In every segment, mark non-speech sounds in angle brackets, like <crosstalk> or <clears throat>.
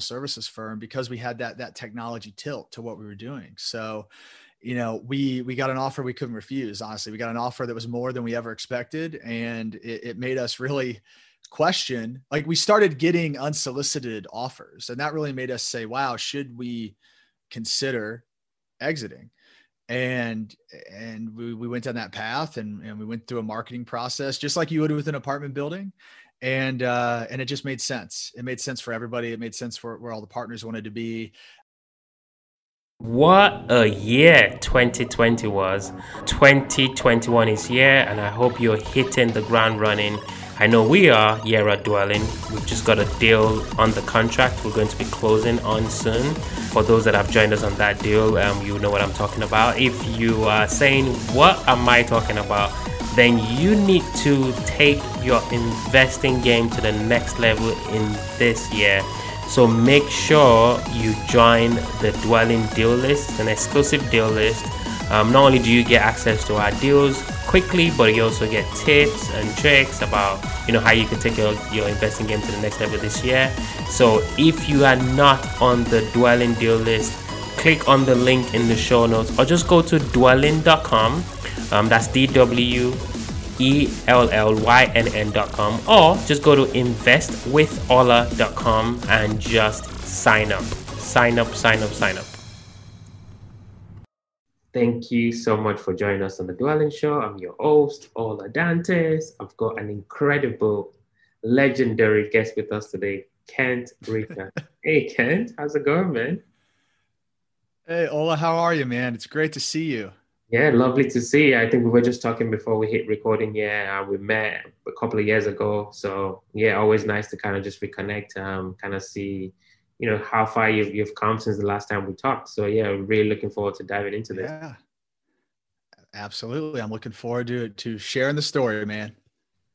services firm because we had that that technology tilt to what we were doing. So, you know, we we got an offer we couldn't refuse. Honestly, we got an offer that was more than we ever expected, and it, it made us really question. Like we started getting unsolicited offers, and that really made us say, "Wow, should we consider exiting?" and and we, we went down that path and, and we went through a marketing process just like you would with an apartment building and uh, and it just made sense. It made sense for everybody. It made sense for where all the partners wanted to be. What a year 2020 was. 2021 is here, and I hope you're hitting the ground running. I know we are here at Dwellynn. We've just got a deal on the contract we're going to be closing on soon. For those that have joined us on that deal, um, you know what I'm talking about. If you are saying, What am I talking about? Then you need to take your investing game to the next level in this year. So make sure you join the Dwellynn deal list, an exclusive deal list. Um, not only do you get access to our deals quickly, but you also get tips and tricks about you know how you can take your, your investing game to the next level this year. So if you are not on the Dwellynn deal list, click on the link in the show notes or just go to dwellynn.com um, that's D W E L L Y N N.com or just go to investwithola.com and just sign up. Sign up, sign up, sign up. Thank you so much for joining us on the Dwellynn Show. I'm your host, Ola Dantes. I've got an incredible, legendary guest with us today, Kent Ritter. <laughs> hey, Kent, how's it going, man? Hey, Ola, how are you, man? It's great to see you. Yeah, lovely to see. I think we were just talking before we hit recording. Yeah, uh, we met a couple of years ago. So yeah, always nice to kind of just reconnect, um, kind of see, you know, how far you've you've come since the last time we talked. So yeah, really looking forward to diving into this. Yeah, absolutely. I'm looking forward to to sharing the story, man.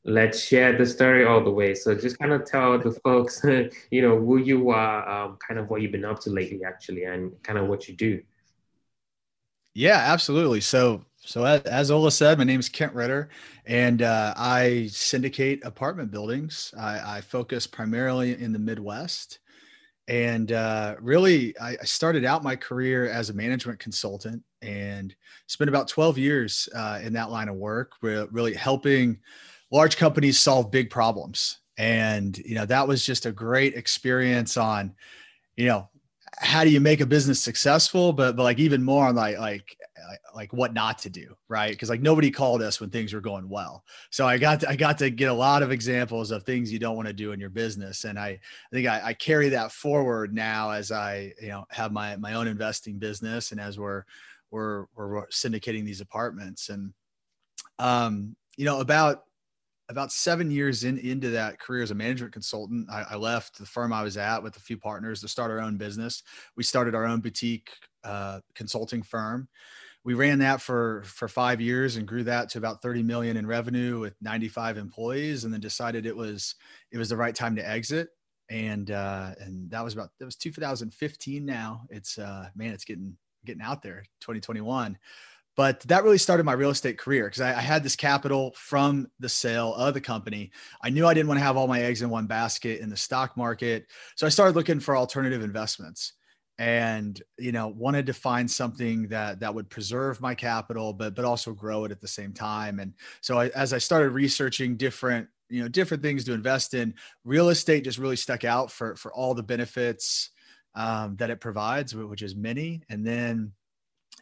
Let's share the story all the way. So just kind of tell the folks, <laughs> you know, who you are, um, kind of what you've been up to lately, actually, and kind of what you do. Yeah, absolutely. So, so as, as Ola said, my name is Kent Ritter, and uh, I syndicate apartment buildings. I, I, focus primarily in the Midwest, and uh, really, I, I, started out my career as a management consultant, and spent about twelve years uh, in that line of work, really helping large companies solve big problems. And you know, that was just a great experience on, you know, how do you make a business successful? But, but like even more on like like like what not to do right? Because like nobody called us when things were going well. So i got to, i got to get a lot of examples of things you don't want to do in your business. And i i think I, I carry that forward now as i you know have my my own investing business and as we're we're we're syndicating these apartments. And um you know about about seven years in into that career as a management consultant, I, I, left the firm I was at with a few partners to start our own business. We started our own boutique uh, consulting firm. We ran that for for five years and grew that to about 30 million in revenue with 95 employees, and then decided it was it was the right time to exit. And uh, and that was about that was 2015. Now it's uh, man, it's getting getting out there. 2021 but that really started my real estate career because I, I, had this capital from the sale of the company. I knew I didn't want to have all my eggs in one basket in the stock market. So I started looking for alternative investments and you know wanted to find something that that would preserve my capital but but also grow it at the same time and so I, as i started researching different you know different things to invest in real estate just really stuck out for for all the benefits um, that it provides which is many and then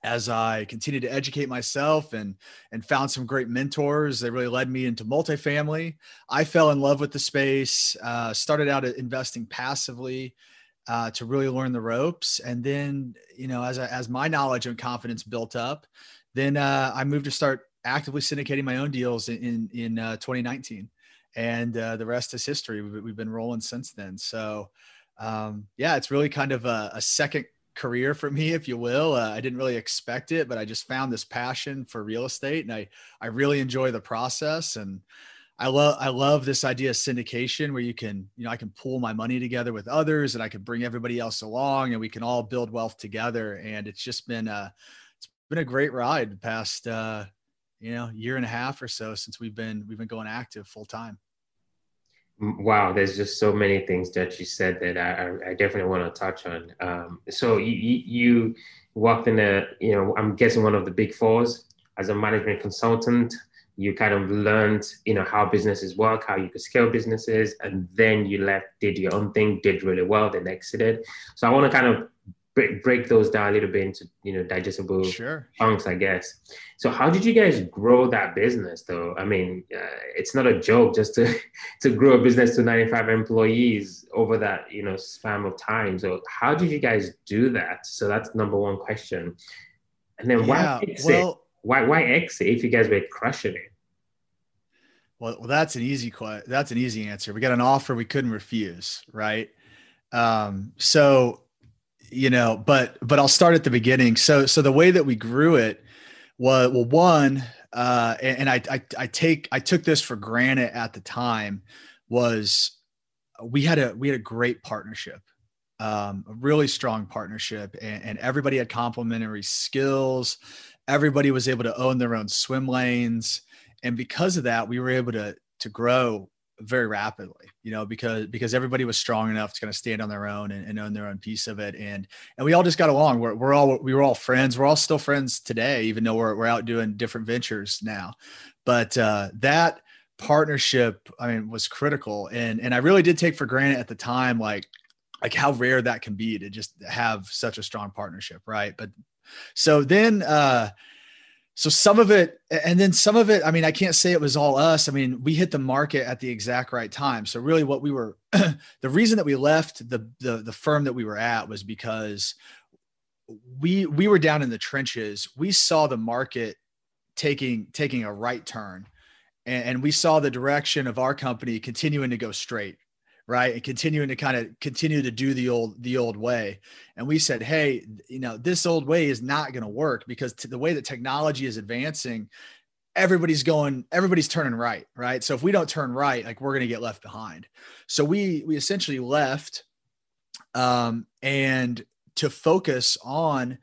as I continued to educate myself and and found some great mentors that really led me into multifamily. I fell in love with the space. Uh, started out investing passively uh, to really learn the ropes, and then you know as as my knowledge and confidence built up, then uh, I moved to start actively syndicating my own deals in in, in uh, 2019, and uh, the rest is history. We've, we've, been rolling since then. So. Um, yeah, it's really kind of a, a second career for me, if you will. Uh, I didn't really expect it, but I just found this passion for real estate, and I I really enjoy the process. And I love I love this idea of syndication, where you can you know I can pool my money together with others, and I can bring everybody else along, and we can all build wealth together. And it's just been a it's been a great ride the past uh, you know year and a half or so since we've been we've been going active full time. Wow, there's just so many things that you said that I, I definitely want to touch on. Um, so you, you walked in a, you know, I'm guessing one of the big fours as a management consultant. You kind of learned, you know, how businesses work, how you could scale businesses, and then you left, did your own thing, did really well, then exited. So I want to kind of break, break those down a little bit into you know digestible sure. chunks, I guess. So how did you guys grow that business though? I mean, uh, it's not a joke just to <laughs> to grow a business to 95 employees over that you know span of time. So how did you guys do that? So that's number one question. And then yeah, why exit? Well, why why exit if you guys were crushing it? Well, well, that's an easy that's an easy answer. We got an offer we couldn't refuse, right? Um, so you know, but but I'll start at the beginning. So so the way that we grew it was well, one, uh, and, and I, I I take I took this for granted at the time was we had a we had a great partnership um, a really strong partnership and, and, everybody had complementary skills everybody was able to own their own swim lanes and because of that we were able to to grow very rapidly you know because because everybody was strong enough to kind of stand on their own and, and, own their own piece of it. And and we all just got along. We're, we're all we were all friends. We're all still friends today even though we're, we're out doing different ventures now. But uh, that partnership i mean was critical. And and i really did take for granted at the time like like how rare that can be to just have such a strong partnership right? But so then uh so some of it and then some of it i mean i can't say it was all us. I mean we hit the market at the exact right time. So really what we were <clears throat> the reason that we left the, the the firm that we were at was because we we were down in the trenches. We saw the market taking taking a right turn and, we saw the direction of our company continuing to go straight right? And continuing to kind of continue to do the old the old way. And we said hey you know this old way is not going to work because the way that technology is advancing everybody's going everybody's turning right right? So if we don't turn right like we're going to get left behind. So we we essentially left um and to focus on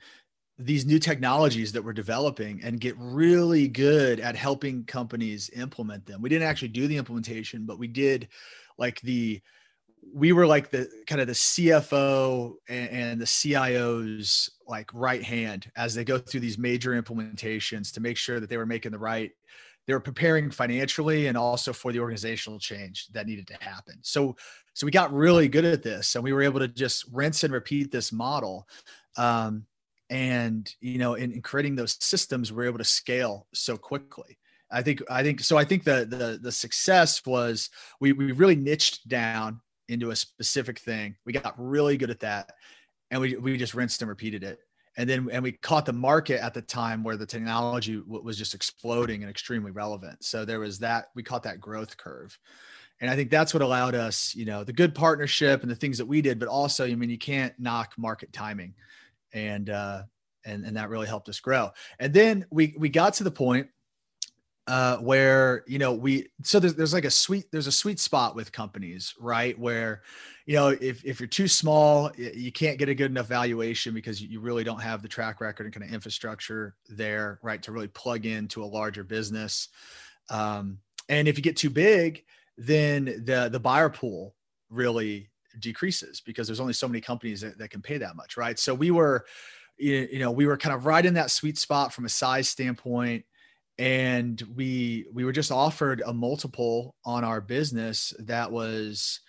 these new technologies that we're developing and get really good at helping companies implement them. We didn't actually do the implementation, but we did like the we were like the kind of the CFO and, and, the CIO's like right hand as they go through these major implementations to make sure that they were making the right they were preparing financially and also for the organizational change that needed to happen. So so we got really good at this and we were able to just rinse and repeat this model. Um, and you know in, in creating those systems we're able to scale so quickly. I think I think so I think the the the success was we we really niched down into a specific thing. We got really good at that. And we, we just rinsed and repeated it. And then, and we caught the market at the time where the technology w- was just exploding and extremely relevant. So there was that, we caught that growth curve. And I think that's what allowed us, you know, the good partnership and the things that we did, but also, I mean, you can't knock market timing. And, uh, and, and that really helped us grow. And then we, we got to the point uh, where you know we so there's, there's like a sweet there's a sweet spot with companies right? Where you know if, if you're too small you can't get a good enough valuation because you really don't have the track record and kind of infrastructure there right to really plug into a larger business. Um, and if you get too big then the the buyer pool really decreases because there's only so many companies that, that can pay that much right? So we were you know we were kind of right in that sweet spot from a size standpoint and we we were just offered a multiple on our business that was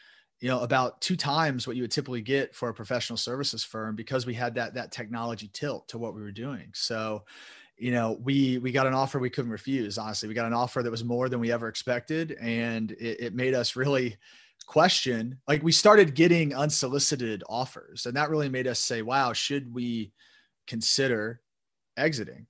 you know about two times what you would typically get for a professional services firm because we had that that technology tilt to what we were doing. So you know we we got an offer we couldn't refuse honestly. We got an offer that was more than we ever expected and it, it made us really question like we started getting unsolicited offers and that really made us say wow should we consider exiting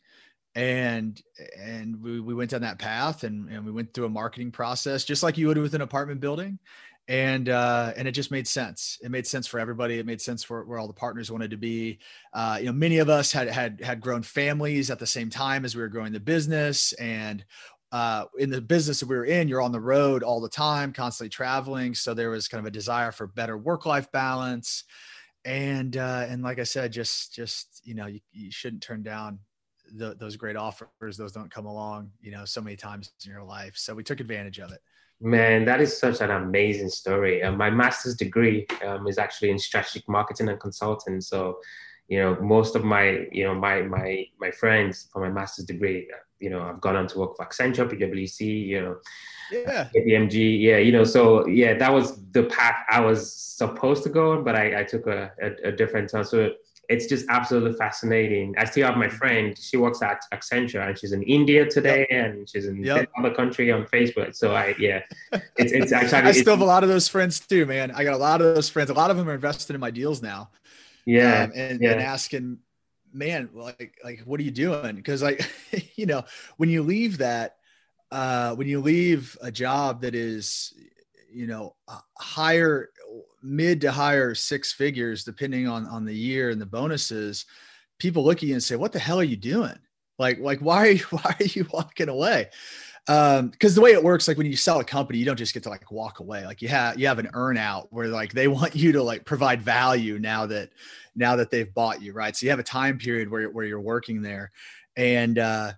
and and we, we went down that path and, and we went through a marketing process just like you would with an apartment building and uh, and it just made sense. It made sense for everybody. It made sense for where all the partners wanted to be. Uh, you know, many of us had had had grown families at the same time as we were growing the business, and uh, in the business that we were in, you're on the road all the time, constantly traveling. So there was kind of a desire for better work life balance, and uh, and like I said, just just you know, you, you shouldn't turn down the, those great offers those don't come along you know so many times in your life so we took advantage of it Man, that is such an amazing story. Uh, my master's degree um, is actually in strategic marketing and consulting. So, you know, most of my, you know, my my my friends for my master's degree, you know, I've gone on to work for Accenture, PwC, you know, yeah, KPMG, yeah, you know. So yeah, that was the path I was supposed to go, on but I, I took a, a, a different turn. So it's just absolutely fascinating. I still have my friend. She works at Accenture and she's in India today yep. and she's in yep. other country on Facebook. So I yeah, <laughs> it's it's actually. I still have a lot of those friends too, man. I got a lot of those friends. A lot of them are invested in my deals now. Yeah, um, and, yeah. and asking, man, like like what are you doing? Because like <laughs> you know when you leave that, uh, when you leave a job that is you know higher mid to higher six figures, depending on on the year and the bonuses, people look at you and say, "What the hell are you doing? Like, like why are you, <laughs> why are you walking away?" Um, because the way it works, like when you sell a company, you don't just get to like walk away. Like you have you have an earn out where like they <laughs> want you to like provide value now that now that they've bought you, right? So you have a time period where where you're working there, and uh,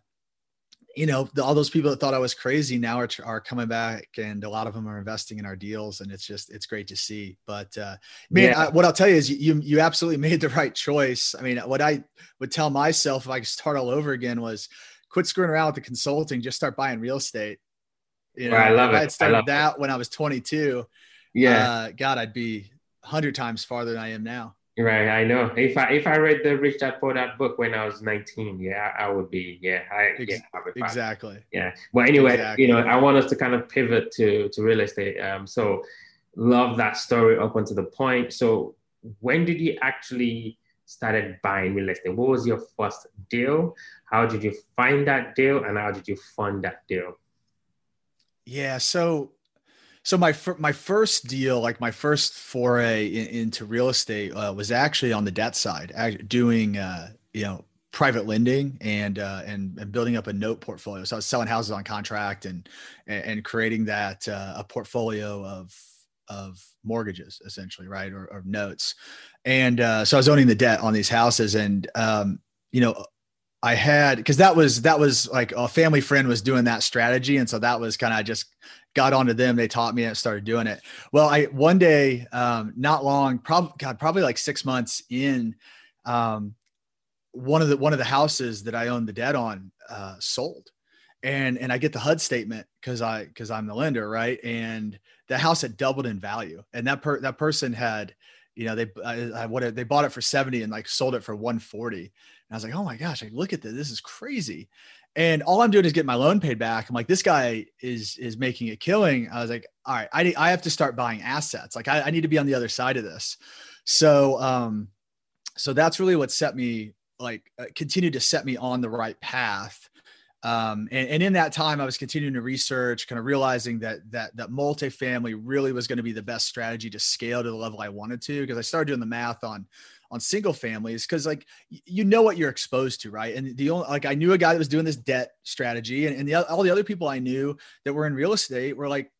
you know, the, all those people that thought I was crazy now are, are coming back and a lot of them are investing in our deals and it's just, it's great to see. But, uh, man, yeah. I, what I'll tell you is you, you, absolutely <laughs> made the right choice. I mean, what I would tell myself if I could start all over again was quit screwing around with the consulting, just start buying real estate. You know, I love it. I started that it. when I was 22. Yeah. Uh, God, I'd be hundred times farther than I am now. Right, I know. If I if I read the Rich Dad Poor Dad book when I was 19, yeah, I would be, yeah, I yeah, exactly. Yeah. but anyway, exactly. you know, I want us to kind of pivot to to real estate. Um, so love that story up until the point. So when did you actually started buying real estate? What was your first deal? How did you find that deal, and how did you fund that deal? Yeah, so so my my first deal, like my first foray in, into real estate, uh, was actually on the debt side, doing uh, you know private lending and, uh, and and building up a note portfolio. So I was selling houses on contract and and creating that uh, a portfolio of of mortgages essentially, right, or, or notes. And uh, so I was owning the debt on these houses, and um, you know I had because that was that was like a family friend was doing that strategy, and so that was kind of just got onto them. They taught me and started doing it. Well, I one day, um, not long, probably God, probably like six months in, um, one of the one of the houses that I owned the debt on uh, sold, and and I get the HUD statement because I because I'm the lender, right? And the house had doubled in value, and that per that person had, you know, they I, I, what they bought it for seventy and like sold it for one forty and I was like, oh my gosh, like look at this. This is crazy. And all I'm doing is getting my loan paid back. I'm like, this guy is is making a killing. I was like, all right, I, I have to start buying assets. Like I, I need to be on the other side of this. So um, so that's really what set me like uh, continued to set me on the right path. Um, and, and in that time, I was continuing to research, kind of realizing that that that multifamily really was going to be the best strategy to scale to the level I wanted to. Because I started doing the math on on single families because like you know what you're exposed to right? And the only like i knew a guy that was doing this debt strategy and, and the, all the other people i knew that were in real estate were like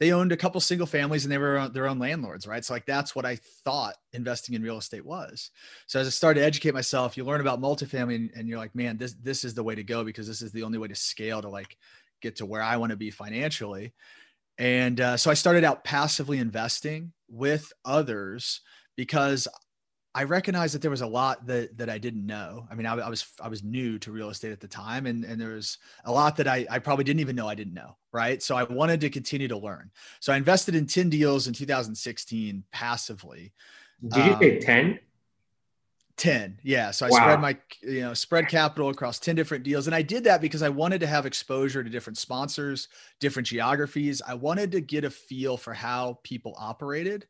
they owned a couple single families and they were their own landlords right? So like that's what i thought investing in real estate was. So as i started to educate myself you learn about multifamily and, and you're like man this this is the way to go because this is the only way to scale to like get to where i want to be financially. And uh, so i started out passively investing with others because I recognized that there was a lot that that I didn't know. I mean, I, I, was I was new to real estate at the time, and and there was a lot that I I probably didn't even know I didn't know. Right, so I wanted to continue to learn. So I invested in ten deals in 2016 passively. Did you say um, ten? 10 yeah so i wow. spread my you know spread capital across 10 different deals and i did that because i wanted to have exposure to different sponsors different geographies i wanted to get a feel for how people operated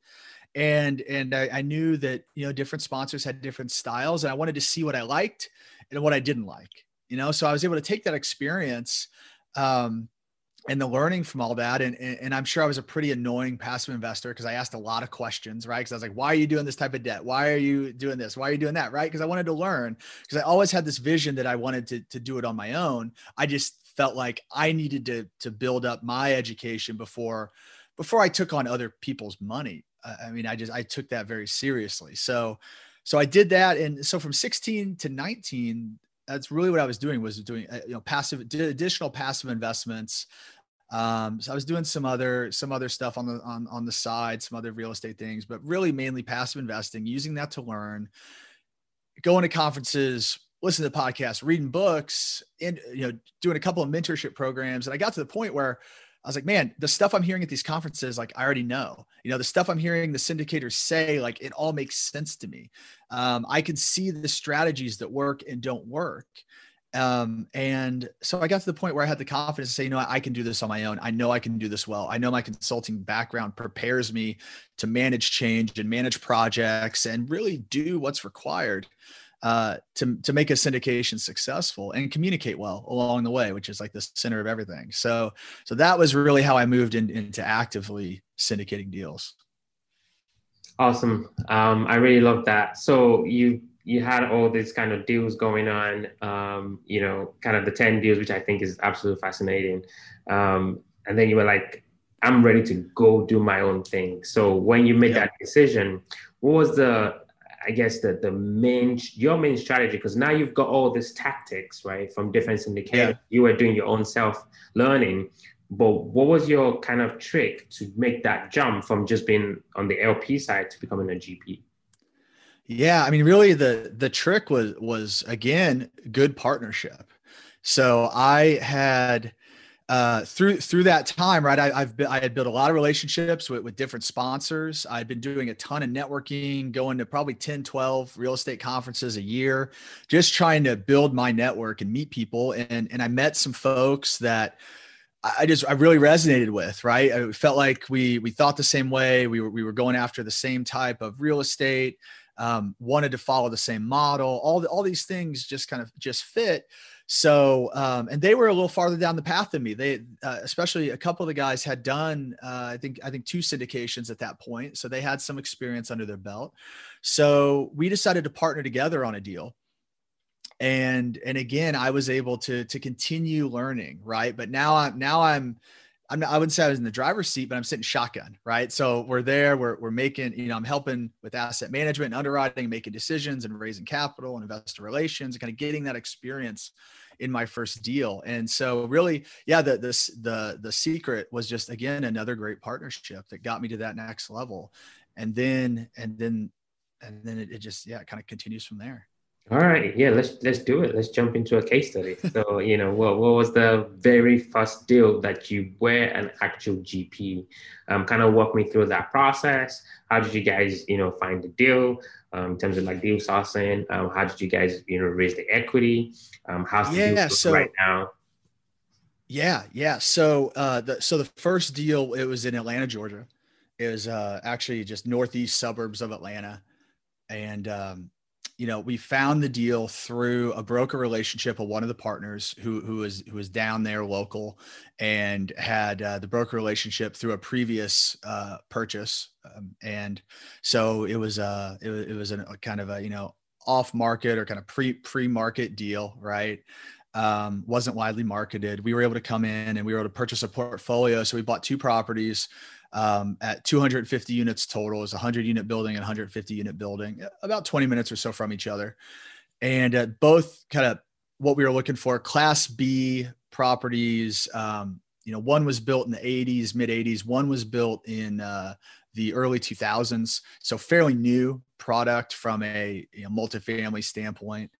and and I, I, knew that you know different sponsors had different styles and i wanted to see what i liked and what i didn't like you know? So i was able to take that experience um, and the learning from all that and, and, and i'm sure i was a pretty annoying passive investor because i asked a lot of questions right? Because i was like why are you doing this type of debt? Why are you doing this? Why are you doing that? Right? Because i wanted to learn because i always had this vision that i wanted to, to do it on my own. I just felt like i needed to to build up my education before before i took on other people's money I mean, I just I took that very seriously. So so I did that, and so from 16 to 19, that's really what I was doing was doing uh, you know passive additional passive investments. Um, so I was doing some other some other stuff on the on on the side, some other real estate things, but really mainly passive investing, using that to learn, going to conferences, listening to podcasts, reading books, and you know, doing a couple of mentorship programs. And I got to the point where I was like, man, the stuff I'm hearing at these conferences, like I already know. You know, the stuff I'm hearing the syndicators say, like it all makes sense to me. Um, I can see the strategies that work and don't work. Um, and so I got to the point where I had the confidence to say, you know, I can do this on my own. I know I can do this well. I know my consulting background prepares me to manage change and manage projects and really do what's required uh, to to make a syndication successful and communicate well along the way, which is like the center of everything. So so that was really how I moved in, into actively syndicating deals. Awesome. Um, I really love that. So you you had all these kind of deals going on, um, you know, kind of the 10 deals, which I think is absolutely fascinating. Um, and then you were like, I'm ready to go do my own thing. So when you made yeah. that decision, what was the, I guess the the main your main strategy because now you've got all these tactics right from different syndicators. Yeah. You were doing your own self learning, but what was your kind of trick to make that jump from just being on the LP side to becoming a GP? Yeah, I mean, really, the the trick was was again good partnership. So I had uh, through through that time, right? I, have I had built a lot of relationships with, with different sponsors. I'd been doing a ton of networking, going to probably 10, 12 real estate conferences a year, just trying to build my network and meet people. And and I met some folks that I just I really resonated with, right? I felt like we we thought the same way. We were we were going after the same type of real estate um, wanted to follow the same model. All the, all these things just kind of just fit. So, um, and they were a little farther down the path than me. They, uh, especially a couple of the guys had done, uh, I think, I think two syndications at that point. So they had some experience under their belt. So we decided to partner together on a deal. And, and again, I was able to, to continue learning. Right. But now I'm, now I'm, I'm I wouldn't say I was in the driver's seat, but I'm sitting shotgun, right? So we're there, we're, we're making, you know, I'm helping with asset management and underwriting, making decisions and raising capital and investor relations, and kind of getting that experience in my first deal. And so really, yeah, the, this, the, the secret was just, again, another great partnership that got me to that next level. And then, and then, and then it, it just, yeah, it kind of continues from there. All right, yeah, let's let's do it. Let's jump into a case study. <laughs> So, you know, what what was the very first deal that you were an actual GP? Um, kind of walk me through that process. How did you guys, you know, find the deal um, in terms of like deal sourcing? Um, how did you guys, you know, raise the equity? Um, how's the yeah, deal so, right now? Yeah, yeah. So, uh, the so the first deal it was in Atlanta, Georgia. It was uh, actually just northeast suburbs of Atlanta, and um, you know, we found the deal through a broker relationship of one of the partners who who was who was down there local and had uh, the broker relationship through a previous uh, purchase, um, and so it was uh it was, it was a, a kind of a you know off market or kind of pre pre market deal, right? Um, wasn't widely marketed. We were able to come in and we were able to purchase a portfolio. So we bought two properties um, at 250 units total. Is 100 unit building and 150 unit building, about 20 minutes or so from each other, and uh, both kind of what we were looking for. Class B properties. Um, you know, one was built in the 80s, mid 80s. One was built in uh, the early 2000s, so fairly new product from a you know, multifamily standpoint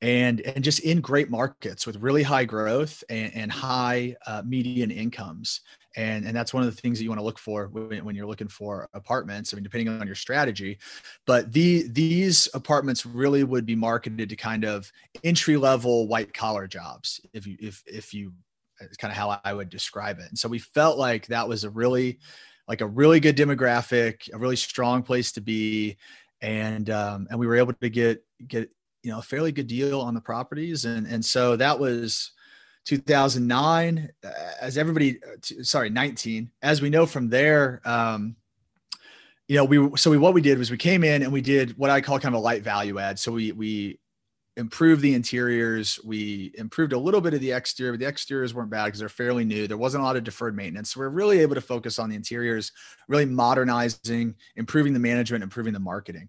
and and just in great markets with really high growth and, and high uh, median incomes. And and that's one of the things that you want to look for when, when, you're looking for apartments i mean depending on your strategy. But the these apartments really would be marketed to kind of entry level white collar jobs if you if if you it's kind of how i would describe it. And so we felt like that was a really like a really good demographic a really strong place to be. And um, and we were able to get get you know a fairly good deal on the properties. And and so that was 2009 uh, as everybody uh, sorry 19 as we know from there um you know we so we what we did was we came in and we did what i call kind of a light value add. So we we improved the interiors. We improved a little bit of the exterior but the exteriors weren't bad because they're fairly new. There wasn't a lot of deferred maintenance. So we're really able to focus on the interiors really modernizing improving the management improving the marketing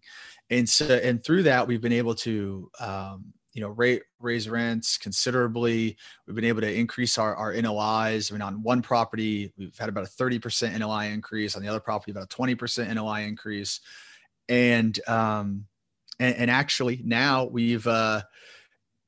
and so and through that we've been able to um, you know, rate, raise rents considerably. We've been able to increase our, our NOIs. I mean, on one property, we've had about a 30% NOI increase. On the other property, about a 20% NOI increase. And, um, and, and actually now we've, uh,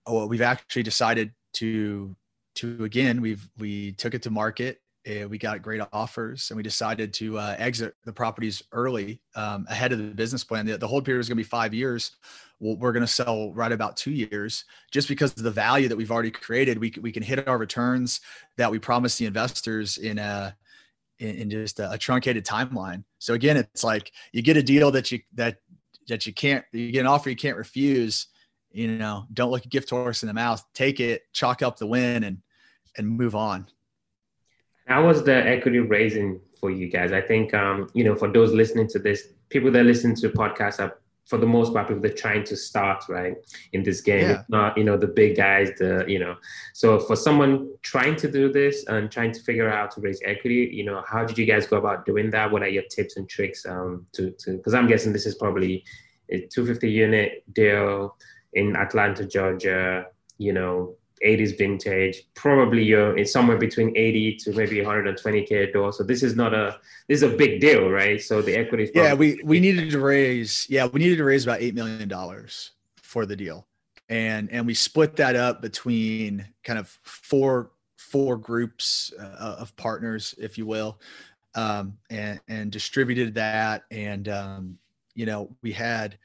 oh, we've actually decided to, to again, we've, we took it to market and we got great offers and we decided to uh, exit the properties early um, ahead of the business plan. The, the hold period is going to be five years. Well, we're going to sell right about two years just because of the value that we've already created. We, we can hit our returns that we promised the investors in a, in, in just a, a truncated timeline. So again, it's like you get a deal that you, that, that you can't, you get an offer you can't refuse, you know, don't look a gift horse in the mouth, take it, chalk up the win and, and move on. How was the equity raising for you guys? I think, um, you know, for those listening to this, people that listen to podcasts are, for the most part, people that are trying to start, right, in this game. Yeah. not, you know, the big guys, the, you know. So for someone trying to do this and trying to figure out how to raise equity, you know, how did you guys go about doing that? What are your tips and tricks um, to, to, because I'm guessing this is probably a 250 unit deal in Atlanta, Georgia, you know, 80s vintage. Probably you're in somewhere between 80 to maybe 120k a door. So this is not a this is a big deal, right? So the equity. Yeah, we we needed to raise. Yeah, we needed to raise about eight million dollars for the deal, and and we split that up between kind of four four groups uh, of partners, if you will, um, and and distributed that, and um, you know we had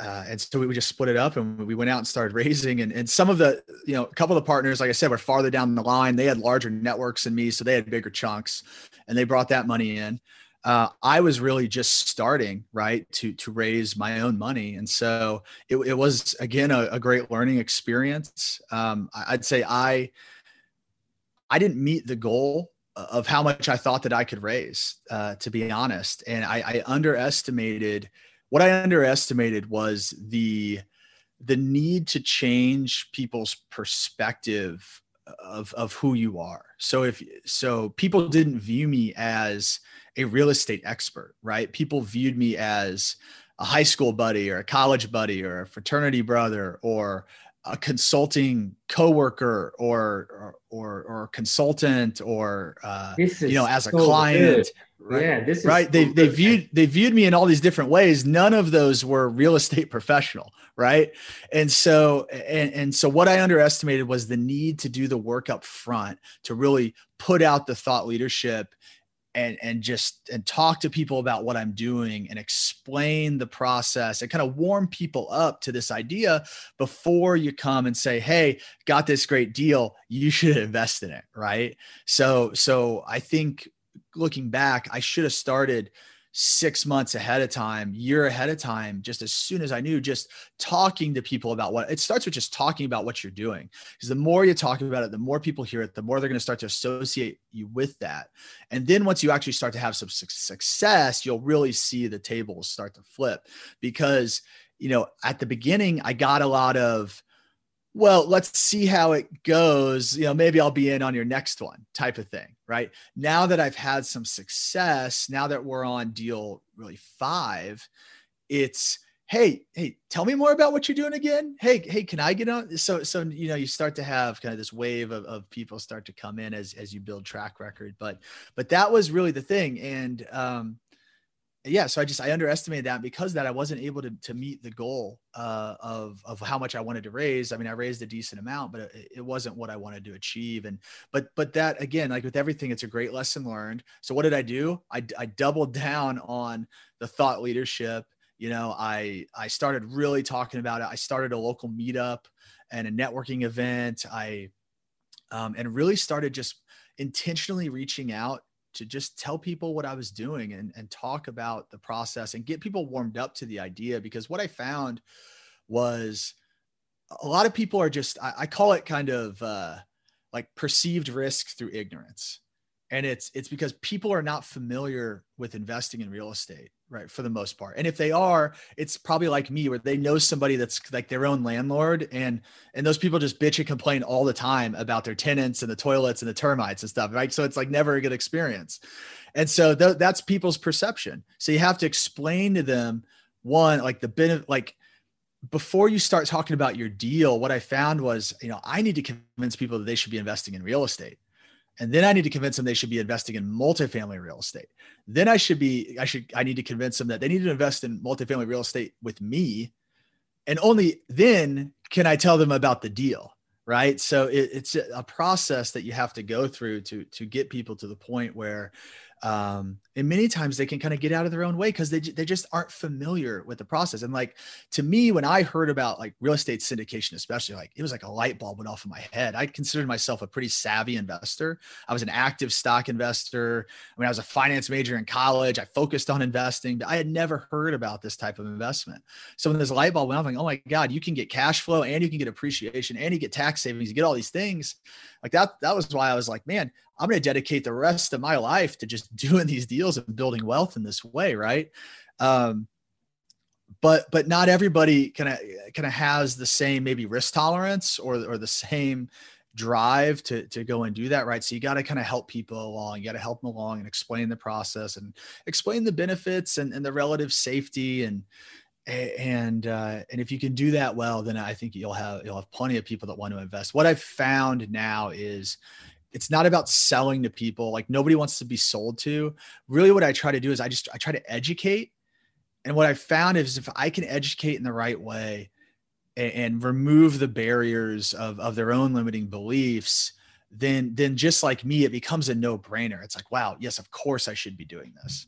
uh, and so we just split it up and we went out and started raising. And, and some of the you know a couple of the partners like i said were farther down the line. They had larger networks than me so they had bigger chunks and they brought that money in. Uh, i was really just starting right to to raise my own money. And so it, it was again a, a great learning experience. Um, i'd say i i didn't meet the goal of how much i thought that i could raise uh, to be honest. And I, I underestimated what I underestimated was the the need to change people's perspective of of who you are. So if so people didn't view me as a real estate expert, right? People viewed me as a high school buddy or a college buddy or a fraternity brother or a consulting coworker or or or, or consultant or uh, you know as a so client good. right? Yeah this right? They, so they viewed they viewed me in all these different ways. None of those were real estate <laughs> professional right? And so and, and so what i underestimated was the need to do the work up front to really put out the thought leadership and and just and talk to people about what I'm doing and explain the process and kind of warm people up to this idea before you come and say, "Hey, got this great deal, you should invest in it." Right? So so I think looking back, I should have started six months ahead of time, year ahead of time, just as soon as I knew, just talking to people about what it starts with just talking about what you're doing. Because the more you talk about it, the more people hear it, the more they're going to start to associate you with that. And then once you actually start to have some success, you'll really see the tables start to flip. Because, you know, at the beginning, I got a lot of, well, let's see how it goes. You know, maybe I'll be in on your next one type of thing. Right. Now that I've had some success, now that we're on deal really five, it's, hey, hey, tell me more about what you're doing again. Hey, hey, can I get on? So, so, you know, you start to have kind of this wave of, of people start to come in as, as you build track record. But, but that was really the thing. And, um, yeah, so I just I underestimated that because that I wasn't able to to meet the goal uh, of of how much I wanted to raise. I mean, I raised a decent amount, but it, it, wasn't what I wanted to achieve. And but but that again, like with everything, it's a great lesson learned. So what did I do? I I doubled down on the thought leadership. You know, I I started really talking about it. I started a local meetup and a networking event. I um, and really started just intentionally reaching out to just tell people what I was doing and, and talk about the process and get people warmed up to the idea. Because what I found was a lot of people are just, I, I call it kind of uh, like perceived risk through ignorance. And it's, it's because people are not familiar with investing in real estate right for the most part. And if they are it's probably like me where they know somebody that's like their own landlord and and those people just bitch and complain all the time about their tenants and the toilets and the termites and stuff right? So it's like never a good experience. And so th- that's people's perception. So you have to explain to them one like the benefit like before you start talking about your deal, what I found was, you know, I need to convince people that they should be investing in real estate. And then I need to convince them they should be investing in multifamily real estate. Then I should be, I should, I need to convince them that they need to invest in multifamily real estate with me. And only then can I tell them about the deal. Right. So it, it's a process that you have to go through to, to get people to the point where um, and many times they can kind of get out of their own way because they, they just aren't familiar with the process. And like to me when i heard about like real estate syndication especially like it was like a light bulb went off in my head. I considered myself a pretty savvy investor. I was an active stock investor. I mean i was a finance major in college. I focused on investing but i had never heard about this type of investment. So when this light bulb went off I'm like oh my god you can get cash flow and you can get appreciation and you get tax savings you get all these things. Like that that was why i was like man i'm going to dedicate the rest of my life to just <laughs> doing these deals and building wealth in this way right um, but but not everybody kind of kind of has the same maybe risk tolerance or or the same drive to to go and do that right so you got to kind of help people along you got to help them along and explain the process and explain the benefits and, and the relative safety and and uh, and if you can do that well, then I think you'll have you'll have plenty of people that want to invest. What I've found now is it's not about selling to people. Like nobody wants to be sold to. Really, what I try to do is I just I try to educate. And what I found is if I can educate in the right way and, and remove the barriers of of their own limiting beliefs, then then just like me, it becomes a no brainer. It's like, wow, yes, of course I should be doing this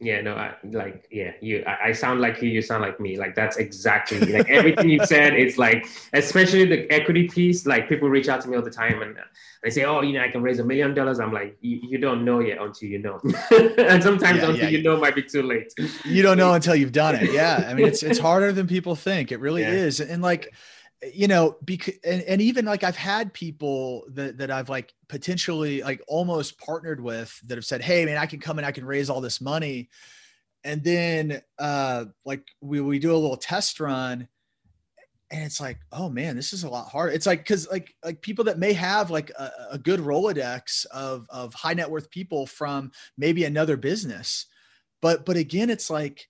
yeah no I, like yeah you I, I, sound like you you sound like me. Like that's exactly like everything you said it's like especially the equity piece like people reach out to me all the time and they say oh you know i can raise a million dollars. I'm like you, don't know yet until you know. <laughs> And sometimes yeah, until yeah. you know might be too late. You don't know <laughs> until you've done it. Yeah. I mean it's it's harder than people think. It really yeah. is. And like you know because and, and even like i've had people that, that i've like potentially like almost partnered with that have said hey man i can come and i can raise all this money. And then uh like we, we do a little test run and it's like oh man this is a lot harder. It's like because like like people that may have like a, a good rolodex of of high net worth people from maybe another business. But but again it's like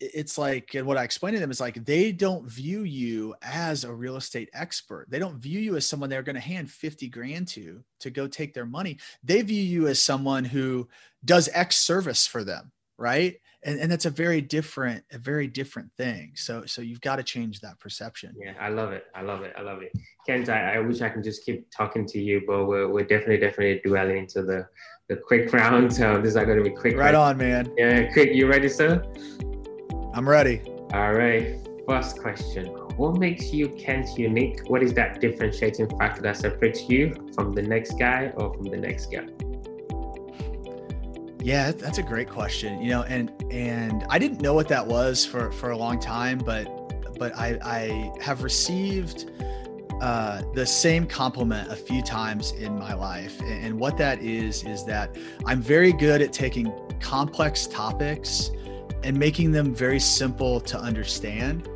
it's like and what i explained to them is like they don't view you as a real estate expert. They don't view you as someone they're going to hand 50 grand to to go take their money. They view you as someone who does x service for them right? And and that's a very different a very different thing. So so you've got to change that perception. Yeah i love it. I love it. I love it. Kent i, I wish i can just keep talking to you but we're, we're definitely definitely dwelling into the the quick <laughs> round. So this is going to be quick right, right? on man. Yeah quick. You ready sir I'm ready. All right. First question. What makes you Kent unique? What is that differentiating factor that separates you from the next guy or from the next guy? Yeah, that's a great question. You know, and and I didn't know what that was for for a long time, but but I I have received uh, the same compliment a few times in my life, and, and what that is is that I'm very good at taking complex topics and making them very simple to understand.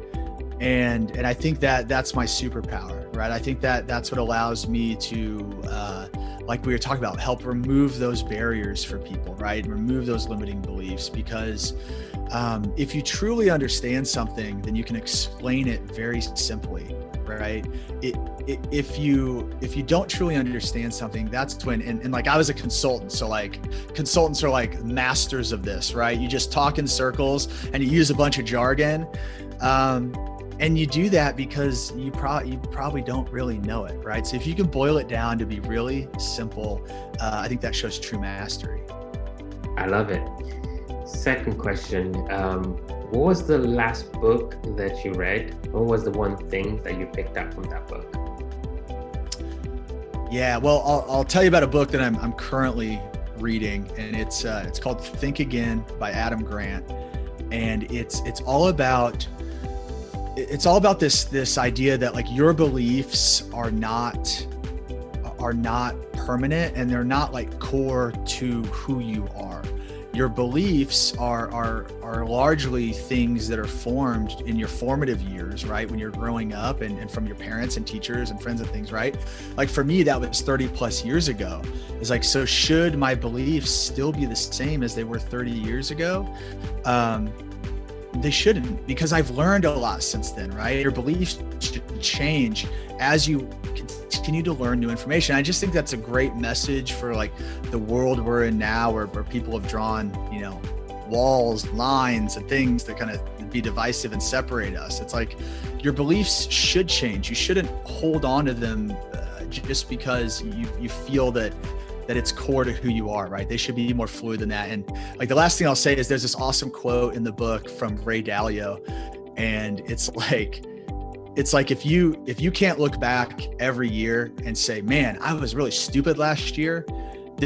And and i think that that's my superpower right? I think that that's what allows me to uh, like we were talking about help remove those barriers for people right? Remove those limiting beliefs because um, if you truly understand something then you can explain it very simply right? It, if you if you don't truly understand something that's when and, and like i was a consultant so like consultants are like masters of this right you just talk in circles and you use a bunch of jargon um, and you do that because you probably you probably don't really know it right so if you can boil it down to be really simple uh, i think that shows true mastery i love it second question um, what was the last book that you read? What was the one thing that you picked up from that book? Yeah, well, I'll, I'll tell you about a book that I'm, I'm currently reading, and it's uh, it's called Think Again by Adam Grant, and it's it's all about it's all about this this idea that like your beliefs are not are not permanent and they're not like core to who you are your beliefs are are are largely things that are formed in your formative years right? When you're growing up and, and from your parents and teachers and friends and things right? Like for me that was 30 plus years ago. It's like so should my beliefs still be the same as they were 30 years ago? Um they shouldn't because I've learned a lot since then, right? Your beliefs should change as you continue to learn new information. I just think that's a great message for like the world we're in now where, where people have drawn, you know, walls, lines, and things that kind of be divisive and separate us. It's like your beliefs should change. You shouldn't hold on to them uh, just because you, you feel that that it's core to who you are, right? They should be more fluid than that. And like the last thing I'll say is there's this awesome quote in the book from Ray Dalio, and it's <laughs> like, it's like if you if you can't look back every year and say, man, I was really stupid last year,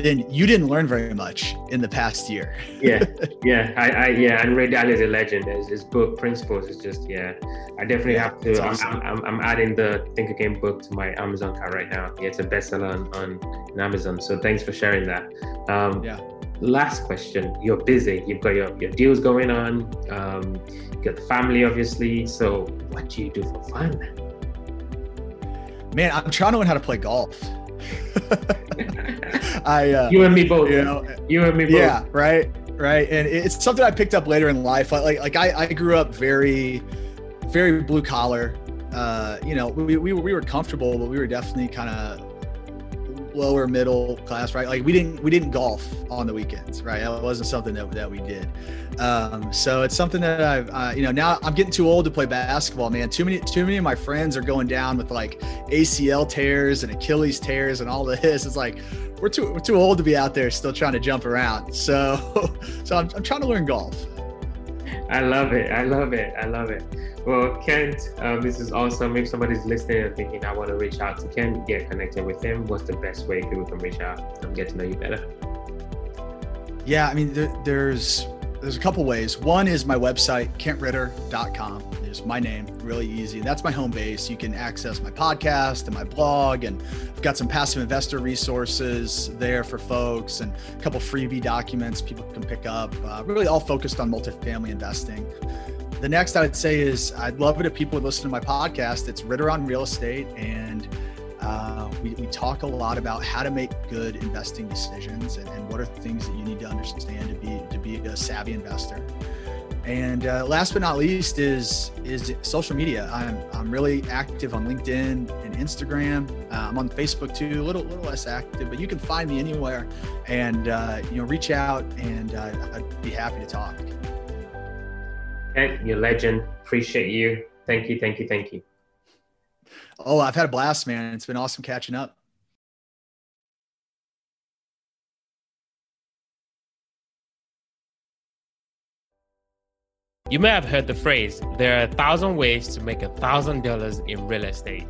then you didn't learn very much in the past year. yeah, <laughs> yeah, I, I, yeah, and Ray Dalio is a legend. His, his book Principles is just yeah. I definitely yeah, have to. Awesome. I'm, I'm, I'm, adding the Think Again book to my Amazon cart right now. Yeah, it's a bestseller on, on, on Amazon. So thanks for sharing that. Um, yeah. Last question. You're busy. You've got your, your deals going on. Um, you got the family, obviously. So what do you do for fun? Man, I'm trying to learn how to play golf. <laughs> I uh, you and me both. You know, you and me both. Yeah, right, right. And it's something I picked up later in life. Like like I, I grew up very, very blue collar. Uh, you know, we, we, we were comfortable, but we were definitely kind of lower middle class, right? Like we didn't we didn't golf on the weekends, right? That wasn't something that, that we did. Um, so it's something that I've uh, you know now I'm getting too old to play basketball, man. Too many too many of my friends are going down with like ACL tears and Achilles tears and all this. It's like we're too we're too old to be out there still trying to jump around. So <laughs> so I'm, I'm trying to learn golf. I love it. I love it. I love it. Well, Kent, um, this is awesome. If somebody's listening and thinking, I want to reach out to Kent, get connected with him, what's the best way people can reach out and get to know you better? Yeah, I mean, there, there's there's a couple ways. One is my website, kentritter.com. There's my name, really easy. That's my home base. You can access my podcast and my blog, and I've got some passive investor resources there for folks and a couple freebie documents people can pick up, uh, really all focused on multifamily investing. The next I would say is I'd love it if people would listen to my podcast. It's Ritter on Real Estate, and uh, we, we, talk a lot about how to make good investing decisions and, and, what are things that you need to understand to be a savvy investor. And uh, last but not least is is social media. I'm, I'm really active on LinkedIn and Instagram. Uh, I'm on Facebook too, a little little less active, but you can find me anywhere, and uh, you know reach out, and uh, I'd be happy to talk. Okay, you're legend. Appreciate you. Thank you, thank you, thank you. Oh, I've had a blast, man. It's been awesome catching up. You may have heard the phrase, there are a thousand ways to make a thousand dollars in real estate.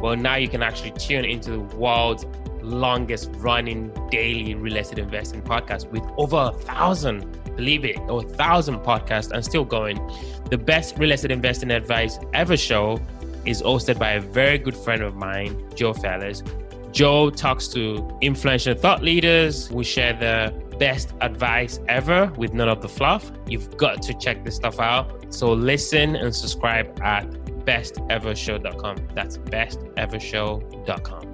Well, now you can actually tune into the world's longest running daily real estate investing podcast with over a thousand, believe it, or a thousand podcasts and still going. The best real estate investing advice ever show is hosted by a very good friend of mine, Joe Fairless. Joe talks to influential thought leaders. We share the best advice ever with none of the fluff. You've got to check this stuff out. So listen and subscribe at bestevershow.com. That's bestevershow.com.